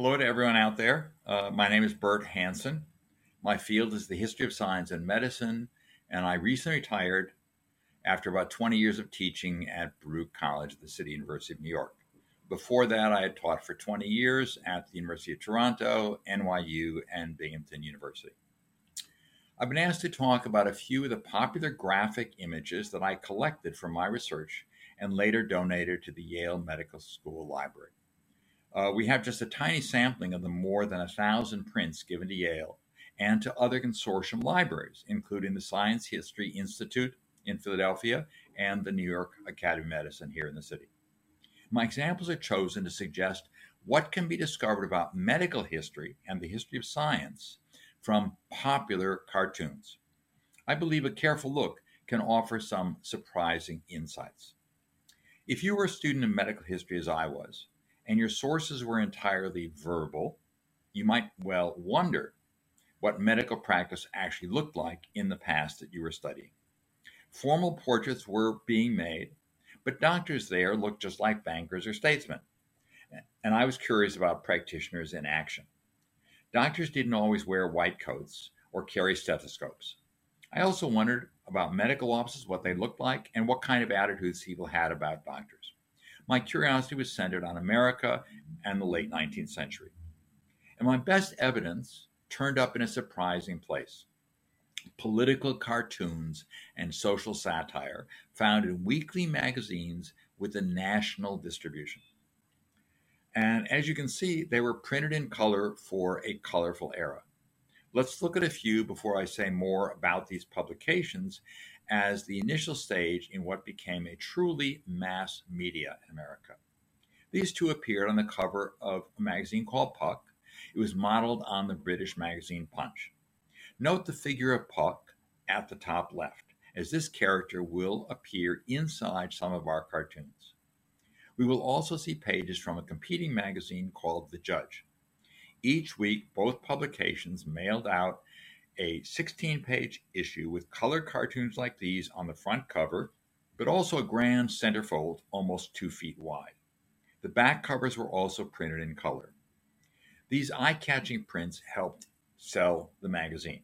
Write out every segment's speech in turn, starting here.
Hello to everyone out there. Uh, my name is Bert Hansen. My field is the history of science and medicine, and I recently retired after about 20 years of teaching at Baruch College at the City University of New York. Before that, I had taught for 20 years at the University of Toronto, NYU, and Binghamton University. I've been asked to talk about a few of the popular graphic images that I collected from my research and later donated to the Yale Medical School Library. Uh, we have just a tiny sampling of the more than a thousand prints given to Yale and to other consortium libraries, including the Science History Institute in Philadelphia and the New York Academy of Medicine here in the city. My examples are chosen to suggest what can be discovered about medical history and the history of science from popular cartoons. I believe a careful look can offer some surprising insights. If you were a student of medical history as I was, and your sources were entirely verbal, you might well wonder what medical practice actually looked like in the past that you were studying. Formal portraits were being made, but doctors there looked just like bankers or statesmen. And I was curious about practitioners in action. Doctors didn't always wear white coats or carry stethoscopes. I also wondered about medical offices, what they looked like, and what kind of attitudes people had about doctors. My curiosity was centered on America and the late 19th century. And my best evidence turned up in a surprising place political cartoons and social satire found in weekly magazines with a national distribution. And as you can see, they were printed in color for a colorful era. Let's look at a few before I say more about these publications as the initial stage in what became a truly mass media in America. These two appeared on the cover of a magazine called Puck. It was modeled on the British magazine Punch. Note the figure of Puck at the top left, as this character will appear inside some of our cartoons. We will also see pages from a competing magazine called The Judge. Each week, both publications mailed out a 16 page issue with colored cartoons like these on the front cover, but also a grand centerfold almost two feet wide. The back covers were also printed in color. These eye catching prints helped sell the magazine.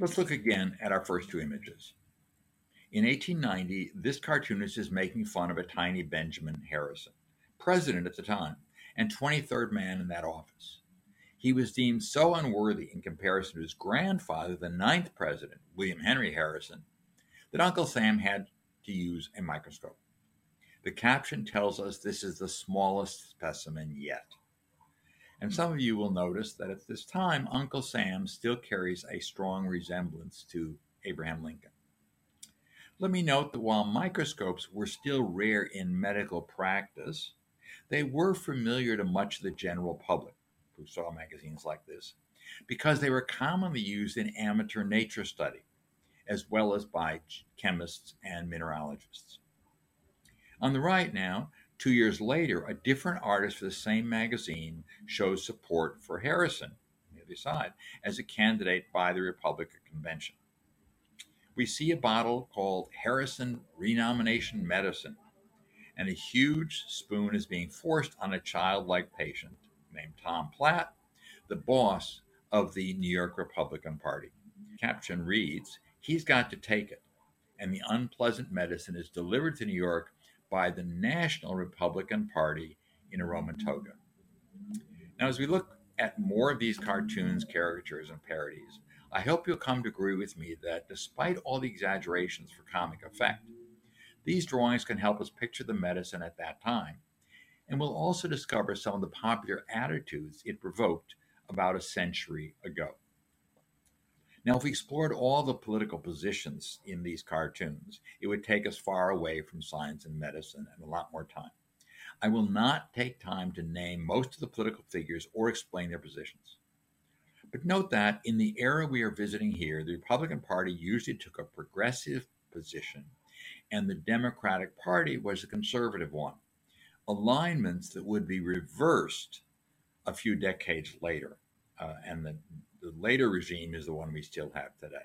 Let's look again at our first two images. In 1890, this cartoonist is making fun of a tiny Benjamin Harrison, president at the time, and 23rd man in that office. He was deemed so unworthy in comparison to his grandfather, the ninth president, William Henry Harrison, that Uncle Sam had to use a microscope. The caption tells us this is the smallest specimen yet. And some of you will notice that at this time, Uncle Sam still carries a strong resemblance to Abraham Lincoln. Let me note that while microscopes were still rare in medical practice, they were familiar to much of the general public who saw magazines like this, because they were commonly used in amateur nature study, as well as by chemists and mineralogists. On the right now, two years later, a different artist for the same magazine shows support for Harrison, on the other side, as a candidate by the Republican convention. We see a bottle called Harrison Renomination Medicine, and a huge spoon is being forced on a childlike patient named Tom Platt, the boss of the New York Republican Party. Caption reads, He's got to take it. And the unpleasant medicine is delivered to New York by the National Republican Party in a Roman toga. Now, as we look at more of these cartoons, caricatures, and parodies, I hope you'll come to agree with me that despite all the exaggerations for comic effect, these drawings can help us picture the medicine at that time and we'll also discover some of the popular attitudes it provoked about a century ago. Now, if we explored all the political positions in these cartoons, it would take us far away from science and medicine and a lot more time. I will not take time to name most of the political figures or explain their positions. But note that in the era we are visiting here, the Republican Party usually took a progressive position, and the Democratic Party was a conservative one alignments that would be reversed a few decades later. Uh, and the, the later regime is the one we still have today.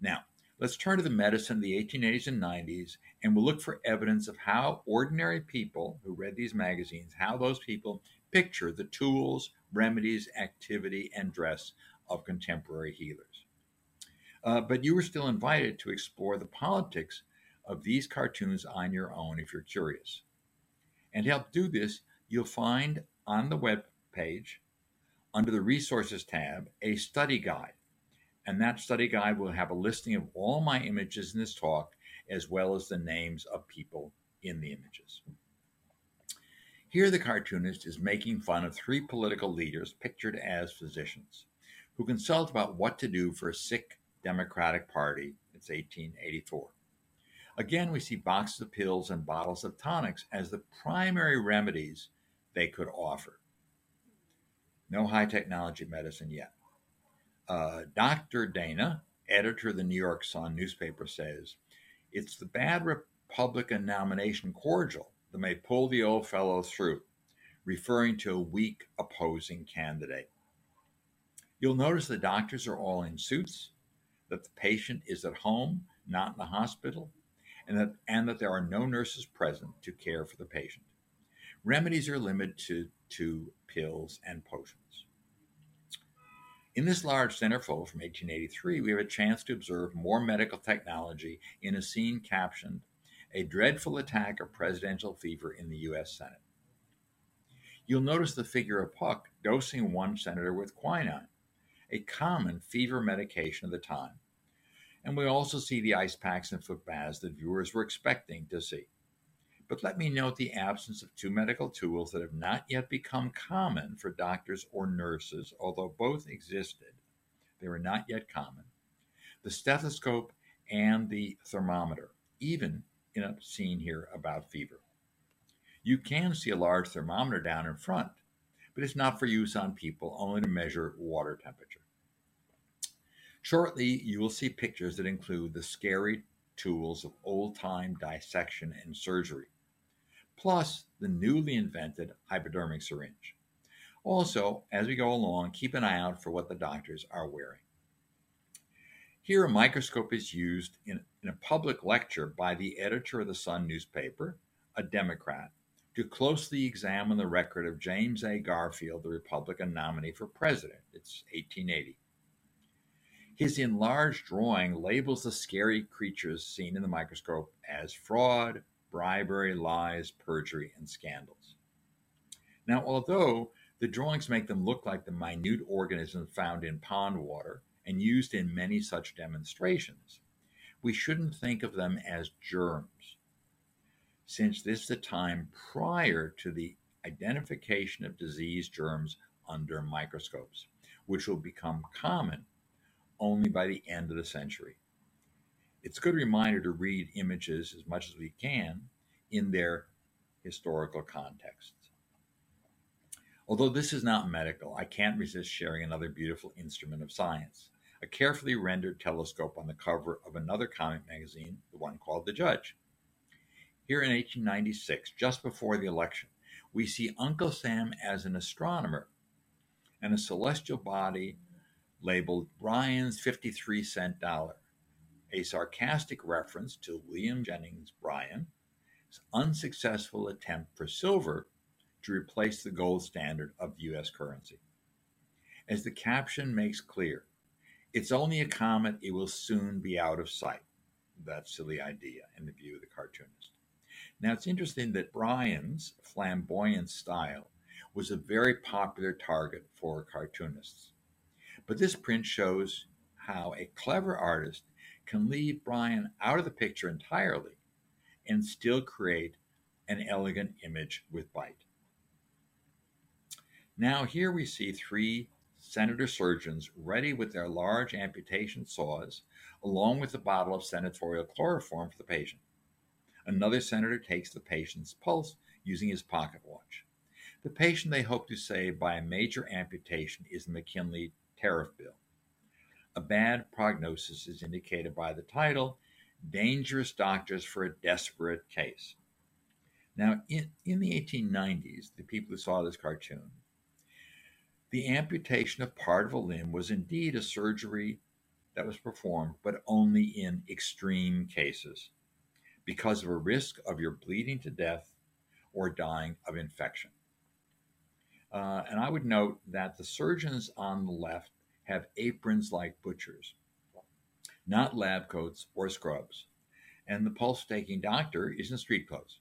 Now, Let's turn to the medicine of the 1880s and 90s, and we'll look for evidence of how ordinary people who read these magazines, how those people picture the tools, remedies, activity, and dress of contemporary healers. Uh, but you are still invited to explore the politics of these cartoons on your own if you're curious. And to help do this, you'll find on the web page, under the Resources tab, a study guide and that study guide will have a listing of all my images in this talk, as well as the names of people in the images. Here, the cartoonist is making fun of three political leaders pictured as physicians who consult about what to do for a sick Democratic Party. It's 1884. Again, we see boxes of pills and bottles of tonics as the primary remedies they could offer. No high technology medicine yet. Uh, Dr. Dana, editor of the New York Sun newspaper, says it's the bad Republican nomination cordial that may pull the old fellow through, referring to a weak opposing candidate. You'll notice the doctors are all in suits, that the patient is at home, not in the hospital, and that, and that there are no nurses present to care for the patient. Remedies are limited to, to pills and potions. In this large centerfold from 1883, we have a chance to observe more medical technology in a scene captioned A Dreadful Attack of Presidential Fever in the U.S. Senate. You'll notice the figure of Puck dosing one senator with quinine, a common fever medication of the time. And we also see the ice packs and foot baths that viewers were expecting to see. But let me note the absence of two medical tools that have not yet become common for doctors or nurses, although both existed. They were not yet common. The stethoscope and the thermometer, even in a scene here about fever. You can see a large thermometer down in front, but it's not for use on people, only to measure water temperature. Shortly, you will see pictures that include the scary tools of old time dissection and surgery plus the newly invented hypodermic syringe. Also, as we go along, keep an eye out for what the doctors are wearing. Here, a microscope is used in, in, a public lecture by the editor of the Sun newspaper, a Democrat, to closely examine the record of James A. Garfield, the Republican nominee for president. It's 1880. His enlarged drawing labels the scary creatures seen in the microscope as fraud, bribery, lies, perjury, and scandals. Now, although the drawings make them look like the minute organisms found in pond water and used in many such demonstrations, we shouldn't think of them as germs, since this is the time prior to the identification of disease germs under microscopes, which will become common only by the end of the century it's a good reminder to read images as much as we can in their historical contexts. Although this is not medical, I can't resist sharing another beautiful instrument of science a carefully rendered telescope on the cover of another comic magazine, the one called The Judge. Here in 1896, just before the election, we see Uncle Sam as an astronomer and a celestial body labeled Bryan's 53 cent dollar a sarcastic reference to William Jennings Bryan's unsuccessful attempt for silver to replace the gold standard of U.S. currency. As the caption makes clear, it's only a comet, it will soon be out of sight. That silly idea in the view of the cartoonist. Now, it's interesting that Bryan's flamboyant style was a very popular target for cartoonists. But this print shows how a clever artist can leave Bryan out of the picture entirely and still create an elegant image with bite. Now, here we see three senator surgeons ready with their large amputation saws, along with a bottle of senatorial chloroform for the patient. Another senator takes the patient's pulse using his pocket watch. The patient they hope to save by a major amputation is McKinley tariff bill. A bad prognosis is indicated by the title Dangerous Doctors for a Desperate Case. Now, in, in the 1890s, the people who saw this cartoon, the amputation of part of a limb was indeed a surgery that was performed, but only in extreme cases because of a risk of your bleeding to death or dying of infection. Uh, and I would note that the surgeons on the left have aprons like butchers, not lab coats or scrubs. And the pulse taking doctor is in street clothes.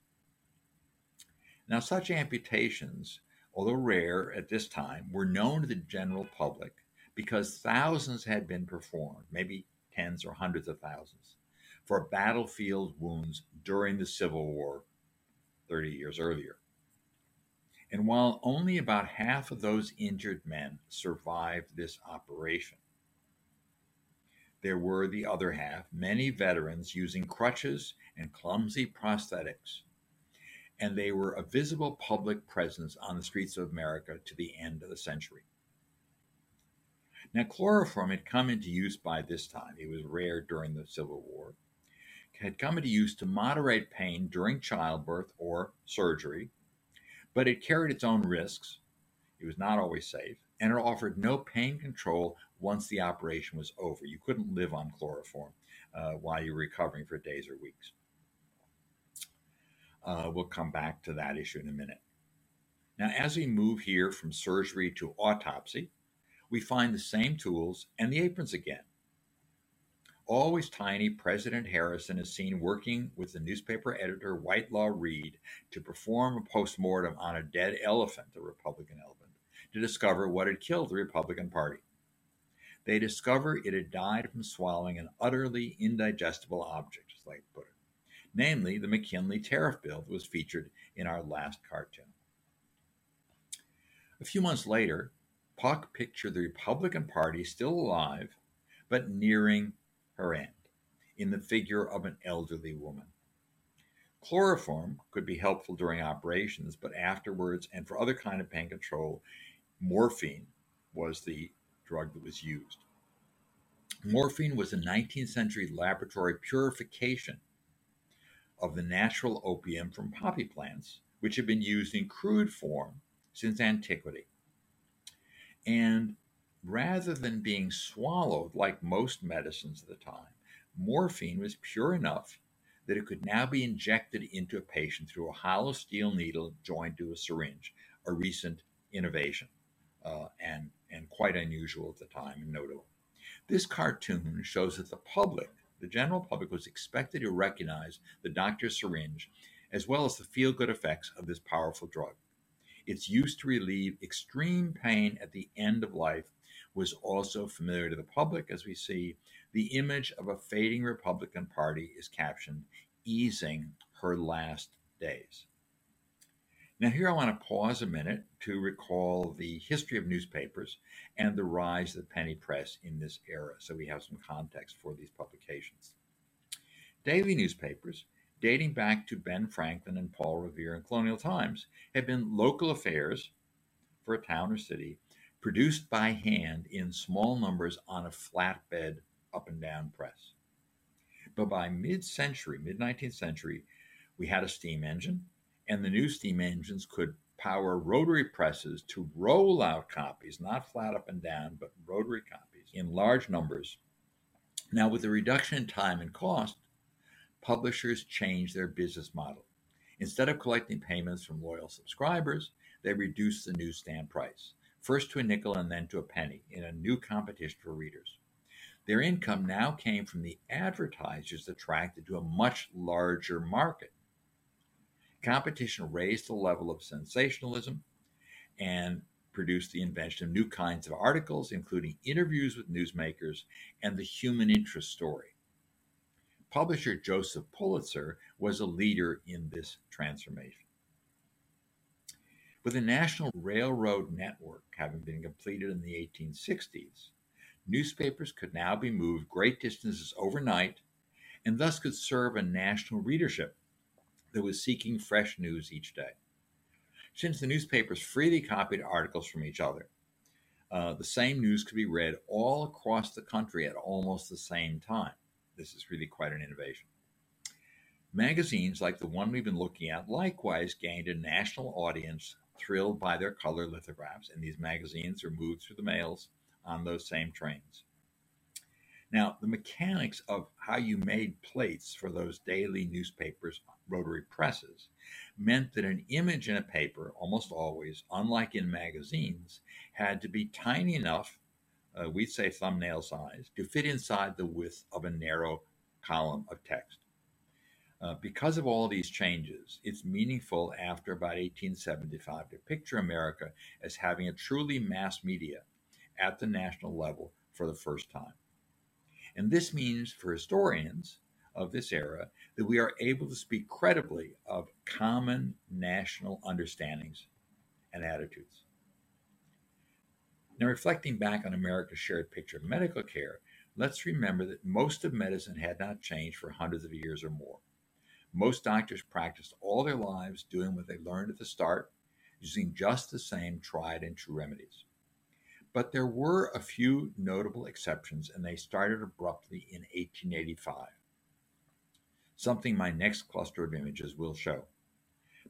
Now, such amputations, although rare at this time, were known to the general public because thousands had been performed, maybe tens or hundreds of thousands for battlefield wounds during the Civil War 30 years earlier. And while only about half of those injured men survived this operation, there were the other half, many veterans using crutches and clumsy prosthetics. And they were a visible public presence on the streets of America to the end of the century. Now, chloroform had come into use by this time. It was rare during the Civil War had come into use to moderate pain during childbirth or surgery, but it carried its own risks. It was not always safe, and it offered no pain control once the operation was over. You couldn't live on chloroform uh, while you were recovering for days or weeks. Uh, we'll come back to that issue in a minute. Now, as we move here from surgery to autopsy, we find the same tools and the aprons again. Always tiny, President Harrison is seen working with the newspaper editor Whitelaw Reid to perform a postmortem on a dead elephant, a Republican elephant, to discover what had killed the Republican Party. They discover it had died from swallowing an utterly indigestible object, as they put it, namely the McKinley tariff bill that was featured in our last cartoon. A few months later, Puck pictured the Republican Party still alive, but nearing her end in the figure of an elderly woman. Chloroform could be helpful during operations, but afterwards and for other kind of pain control, morphine was the drug that was used. Morphine was a 19th century laboratory purification of the natural opium from poppy plants, which had been used in crude form since antiquity. And rather than being swallowed like most medicines of the time, morphine was pure enough that it could now be injected into a patient through a hollow steel needle joined to a syringe, a recent innovation uh, and, and quite unusual at the time and notable. This cartoon shows that the public, the general public, was expected to recognize the doctor's syringe as well as the feel good effects of this powerful drug. Its use to relieve extreme pain at the end of life was also familiar to the public, as we see the image of a fading Republican Party is captioned, easing her last days. Now, here I want to pause a minute to recall the history of newspapers and the rise of the penny press in this era, so we have some context for these publications. Daily newspapers, dating back to Ben Franklin and Paul Revere in colonial times, had been local affairs for a town or city produced by hand in small numbers on a flatbed up and down press. But by mid century, mid 19th century, we had a steam engine, and the new steam engines could power rotary presses to roll out copies, not flat up and down, but rotary copies in large numbers. Now, with the reduction in time and cost, publishers changed their business model. Instead of collecting payments from loyal subscribers, they reduced the newsstand price first to a nickel and then to a penny, in a new competition for readers. Their income now came from the advertisers attracted to a much larger market. Competition raised the level of sensationalism and produced the invention of new kinds of articles, including interviews with newsmakers and the human interest story. Publisher Joseph Pulitzer was a leader in this transformation. With the National Railroad Network having been completed in the 1860s, newspapers could now be moved great distances overnight and thus could serve a national readership that was seeking fresh news each day. Since the newspapers freely copied articles from each other, uh, the same news could be read all across the country at almost the same time. This is really quite an innovation. Magazines like the one we've been looking at likewise gained a national audience thrilled by their color lithographs, and these magazines are moved through the mails on those same trains. Now, the mechanics of how you made plates for those daily newspapers' rotary presses meant that an image in a paper, almost always, unlike in magazines, had to be tiny enough, uh, we'd say thumbnail size, to fit inside the width of a narrow column of text. Uh, because of all these changes, it's meaningful after about 1875 to picture America as having a truly mass media at the national level for the first time. And this means for historians of this era that we are able to speak credibly of common national understandings and attitudes. Now, reflecting back on America's shared picture of medical care, let's remember that most of medicine had not changed for hundreds of years or more. Most doctors practiced all their lives doing what they learned at the start, using just the same tried and true remedies. But there were a few notable exceptions, and they started abruptly in 1885, something my next cluster of images will show.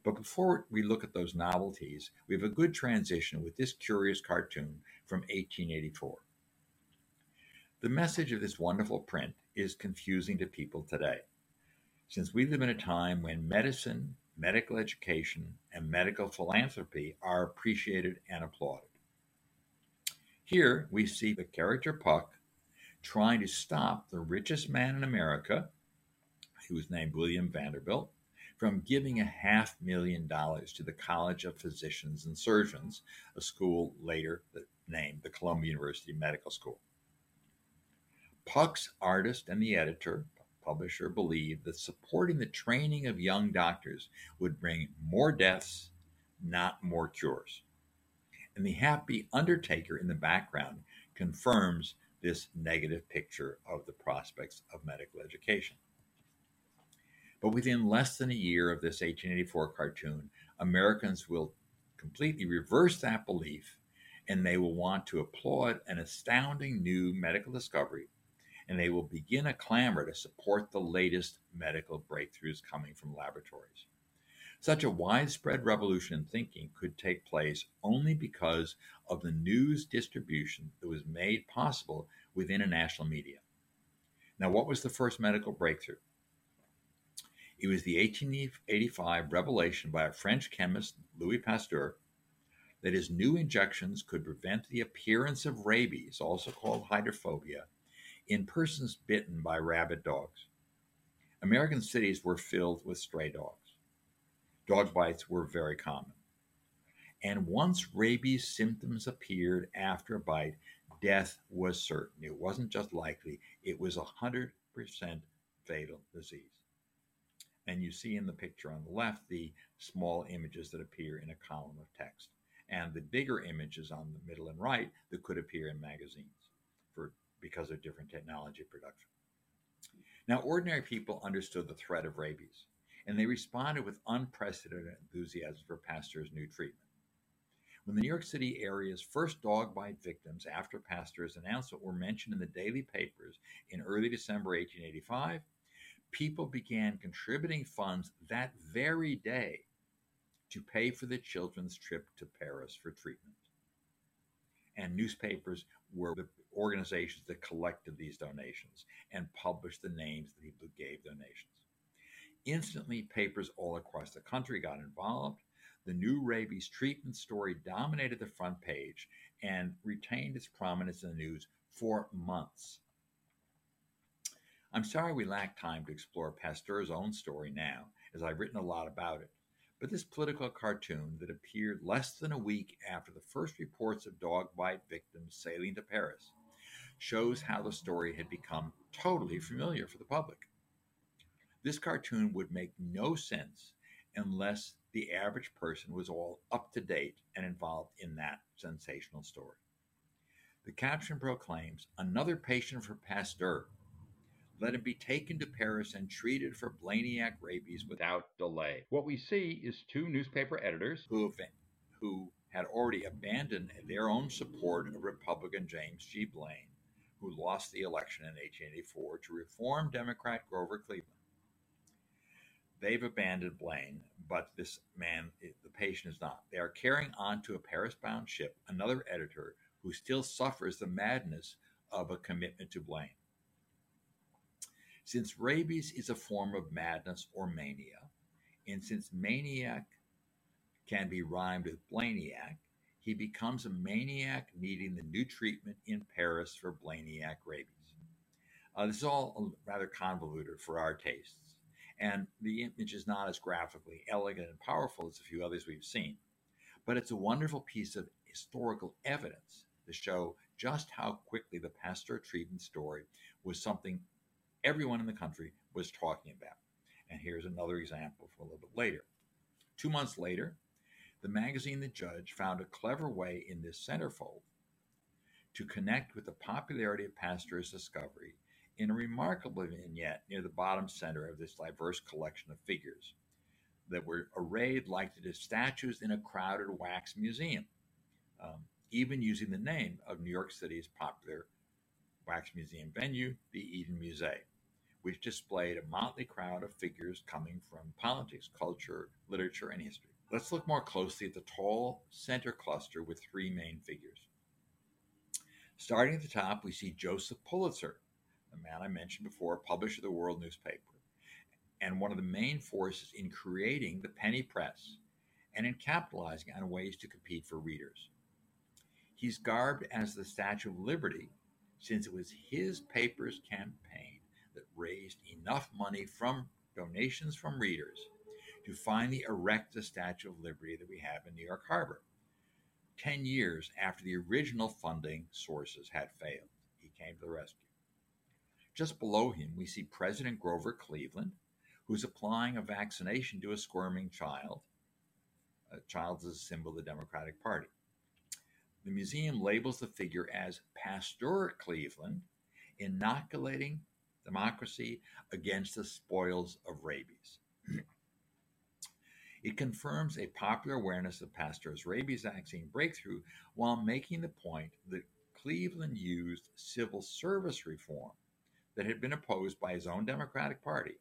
But before we look at those novelties, we have a good transition with this curious cartoon from 1884. The message of this wonderful print is confusing to people today since we live in a time when medicine, medical education, and medical philanthropy are appreciated and applauded. Here we see the character Puck trying to stop the richest man in America, who was named William Vanderbilt, from giving a half million dollars to the College of Physicians and Surgeons, a school later named the Columbia University Medical School. Puck's artist and the editor, publisher believed that supporting the training of young doctors would bring more deaths, not more cures. And the happy undertaker in the background confirms this negative picture of the prospects of medical education. But within less than a year of this 1884 cartoon, Americans will completely reverse that belief and they will want to applaud an astounding new medical discovery and they will begin a clamor to support the latest medical breakthroughs coming from laboratories. Such a widespread revolution in thinking could take place only because of the news distribution that was made possible within a national media. Now, what was the first medical breakthrough? It was the 1885 revelation by a French chemist, Louis Pasteur, that his new injections could prevent the appearance of rabies, also called hydrophobia, in persons bitten by rabid dogs. American cities were filled with stray dogs. Dog bites were very common. And once rabies symptoms appeared after a bite, death was certain. It wasn't just likely, it was a 100% fatal disease. And you see in the picture on the left the small images that appear in a column of text, and the bigger images on the middle and right that could appear in magazines for because of different technology production. Now, ordinary people understood the threat of rabies, and they responded with unprecedented enthusiasm for Pasteur's new treatment. When the New York City area's first dog bite victims after Pasteur's announcement were mentioned in the daily papers in early December 1885, people began contributing funds that very day to pay for the children's trip to Paris for treatment. And newspapers were the organizations that collected these donations and published the names of the people who gave donations. Instantly, papers all across the country got involved. The new rabies treatment story dominated the front page and retained its prominence in the news for months. I'm sorry we lack time to explore Pasteur's own story now, as I've written a lot about it. But this political cartoon that appeared less than a week after the first reports of dog bite victims sailing to Paris shows how the story had become totally familiar for the public. This cartoon would make no sense unless the average person was all up to date and involved in that sensational story. The caption proclaims another patient for Pasteur. Let him be taken to Paris and treated for Blaniac rabies without delay. What we see is two newspaper editors who, have, who had already abandoned their own support of Republican James G. Blaine who lost the election in 1884 to reform Democrat Grover Cleveland. They've abandoned Blaine, but this man, the patient, is not. They are carrying on to a Paris bound ship another editor who still suffers the madness of a commitment to Blaine. Since rabies is a form of madness or mania, and since maniac can be rhymed with blaniac, he becomes a maniac needing the new treatment in Paris for blaniac rabies. Uh, this is all rather convoluted for our tastes, and the image is not as graphically elegant and powerful as a few others we've seen, but it's a wonderful piece of historical evidence to show just how quickly the Pasteur treatment story was something everyone in the country was talking about. And here's another example from a little bit later. Two months later, the magazine The Judge found a clever way in this centerfold to connect with the popularity of Pasteur's discovery in a remarkable vignette near the bottom center of this diverse collection of figures that were arrayed like the statues in a crowded wax museum, um, even using the name of New York City's popular wax museum venue, the Eden Musée which displayed a motley crowd of figures coming from politics, culture, literature, and history. Let's look more closely at the tall center cluster with three main figures. Starting at the top, we see Joseph Pulitzer, the man I mentioned before, publisher of the World newspaper, and one of the main forces in creating the penny press and in capitalizing on ways to compete for readers. He's garbed as the Statue of Liberty since it was his paper's campaign that raised enough money from donations from readers to finally erect the Statue of Liberty that we have in New York Harbor. 10 years after the original funding sources had failed, he came to the rescue. Just below him, we see President Grover Cleveland, who's applying a vaccination to a squirming child. A child is a symbol of the Democratic Party. The museum labels the figure as Pasteur Cleveland, inoculating democracy against the spoils of rabies. it confirms a popular awareness of Pasteur's rabies vaccine breakthrough while making the point that Cleveland used civil service reform that had been opposed by his own Democratic Party,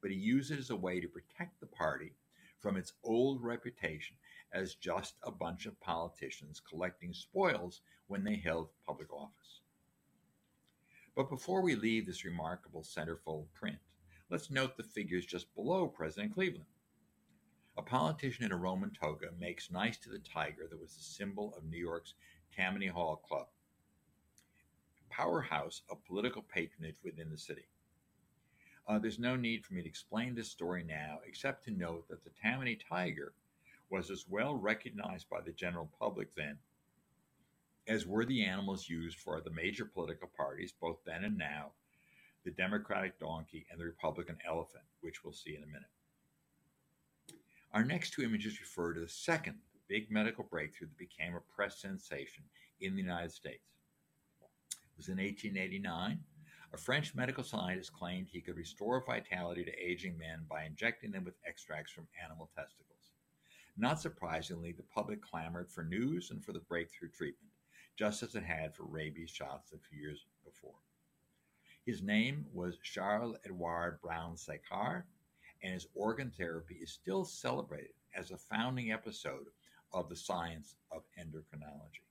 but he used it as a way to protect the party from its old reputation as just a bunch of politicians collecting spoils when they held public office. But before we leave this remarkable centerfold print, let's note the figures just below President Cleveland. A politician in a Roman toga makes nice to the tiger that was the symbol of New York's Tammany Hall Club, powerhouse of political patronage within the city. Uh, there's no need for me to explain this story now, except to note that the Tammany tiger was as well recognized by the general public then as were the animals used for the major political parties, both then and now, the Democratic donkey and the Republican elephant, which we'll see in a minute. Our next two images refer to the second big medical breakthrough that became a press sensation in the United States. It was in 1889. A French medical scientist claimed he could restore vitality to aging men by injecting them with extracts from animal testicles. Not surprisingly, the public clamored for news and for the breakthrough treatment just as it had for rabies shots a few years before. His name was Charles Edouard Brown Séquard, and his organ therapy is still celebrated as a founding episode of the science of endocrinology.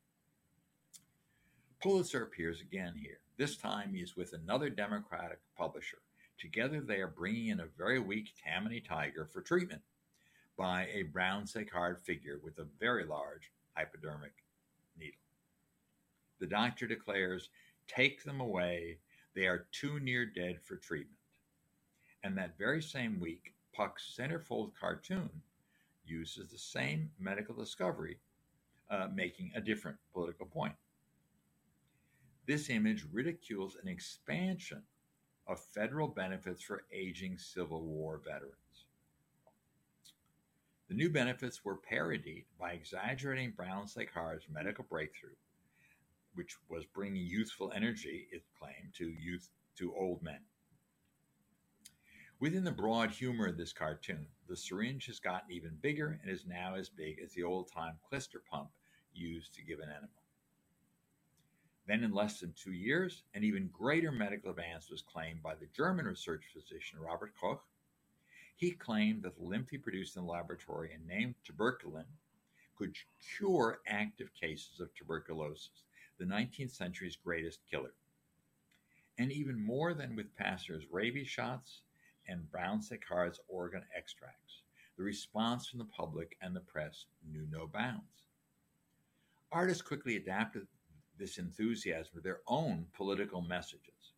Pulitzer appears again here. This time he is with another Democratic publisher. Together they are bringing in a very weak Tammany tiger for treatment by a Brown Séquard figure with a very large hypodermic needle. The doctor declares, Take them away. They are too near dead for treatment. And that very same week, Puck's centerfold cartoon uses the same medical discovery, uh, making a different political point. This image ridicules an expansion of federal benefits for aging Civil War veterans. The new benefits were parodied by exaggerating Brown Séquard's medical breakthrough which was bringing youthful energy, it claimed, to youth to old men. Within the broad humor of this cartoon, the syringe has gotten even bigger and is now as big as the old time Clyster pump used to give an enema. Then, in less than two years, an even greater medical advance was claimed by the German research physician Robert Koch. He claimed that the lymph he produced in the laboratory and named tuberculin could cure active cases of tuberculosis the 19th century's greatest killer. And even more than with Pasteur's rabies shots and Brown-Séquard's organ extracts, the response from the public and the press knew no bounds. Artists quickly adapted this enthusiasm to their own political messages.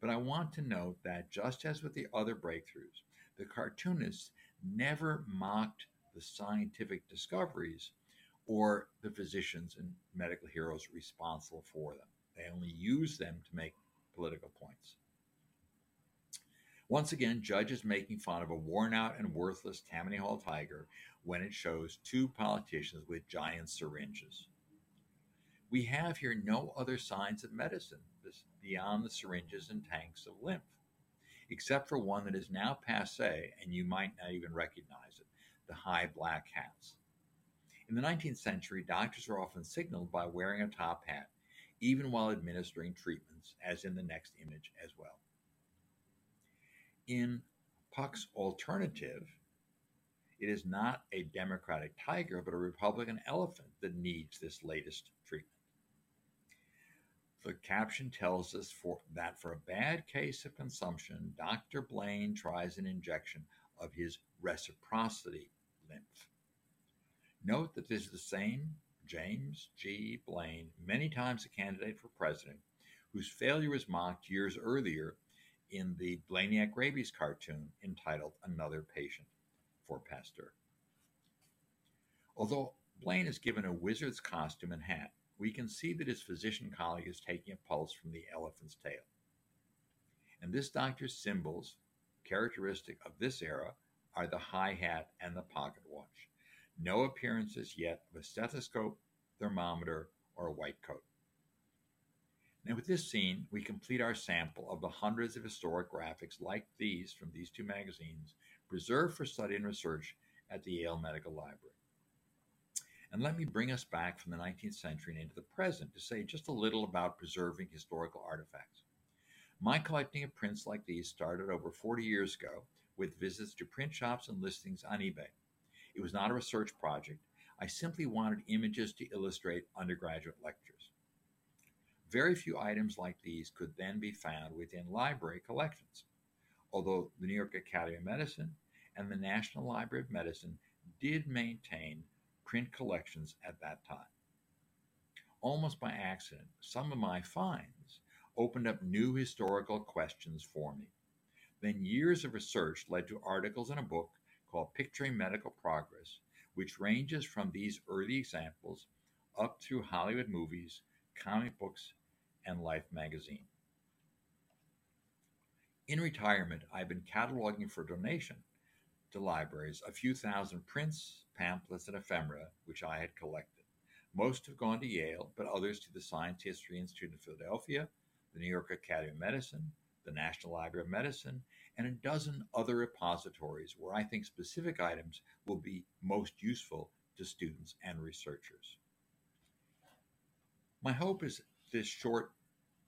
But I want to note that just as with the other breakthroughs, the cartoonists never mocked the scientific discoveries or the physicians and medical heroes responsible for them. They only used them to make political points. Once again, Judge is making fun of a worn out and worthless Tammany Hall tiger when it shows two politicians with giant syringes. We have here no other signs of medicine beyond the syringes and tanks of lymph, except for one that is now passe and you might not even recognize it the high black hats. In the 19th century, doctors were often signaled by wearing a top hat, even while administering treatments, as in the next image as well. In Puck's alternative, it is not a Democratic tiger, but a Republican elephant that needs this latest treatment. The caption tells us for, that for a bad case of consumption, Dr. Blaine tries an injection of his reciprocity lymph. Note that this is the same James G. Blaine, many times a candidate for president, whose failure was mocked years earlier in the Blaniac rabies cartoon entitled Another Patient for Pasteur. Although Blaine is given a wizard's costume and hat, we can see that his physician colleague is taking a pulse from the elephant's tail. And this doctor's symbols, characteristic of this era, are the high hat and the pocket watch. No appearances yet of a stethoscope, thermometer, or a white coat. Now, with this scene, we complete our sample of the hundreds of historic graphics like these from these two magazines, preserved for study and research at the Yale Medical Library. And let me bring us back from the 19th century and into the present to say just a little about preserving historical artifacts. My collecting of prints like these started over 40 years ago with visits to print shops and listings on eBay. It was not a research project. I simply wanted images to illustrate undergraduate lectures. Very few items like these could then be found within library collections, although the New York Academy of Medicine and the National Library of Medicine did maintain print collections at that time. Almost by accident, some of my finds opened up new historical questions for me. Then years of research led to articles in a book called Picturing Medical Progress, which ranges from these early examples up through Hollywood movies, comic books, and Life magazine. In retirement, I've been cataloging for donation to libraries a few thousand prints, pamphlets, and ephemera which I had collected. Most have gone to Yale, but others to the Science History Institute in Philadelphia, the New York Academy of Medicine, the National Library of Medicine, and a dozen other repositories where I think specific items will be most useful to students and researchers. My hope is this short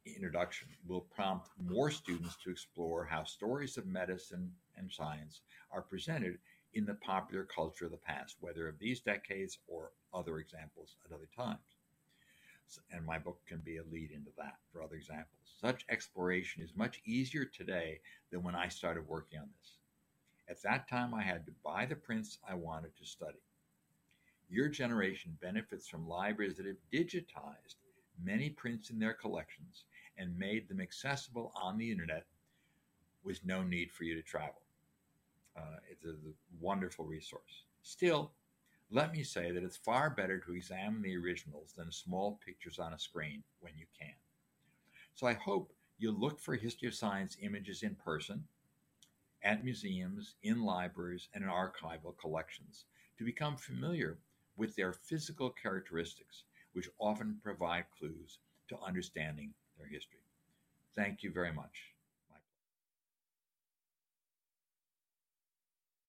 introduction will prompt more students to explore how stories of medicine and science are presented in the popular culture of the past, whether of these decades or other examples at other times. And my book can be a lead into that for other examples. Such exploration is much easier today than when I started working on this. At that time, I had to buy the prints I wanted to study. Your generation benefits from libraries that have digitized many prints in their collections and made them accessible on the internet with no need for you to travel. Uh, it's a, a wonderful resource. Still, let me say that it's far better to examine the originals than small pictures on a screen when you can. So I hope you'll look for history of science images in person, at museums, in libraries, and in archival collections to become familiar with their physical characteristics which often provide clues to understanding their history. Thank you very much.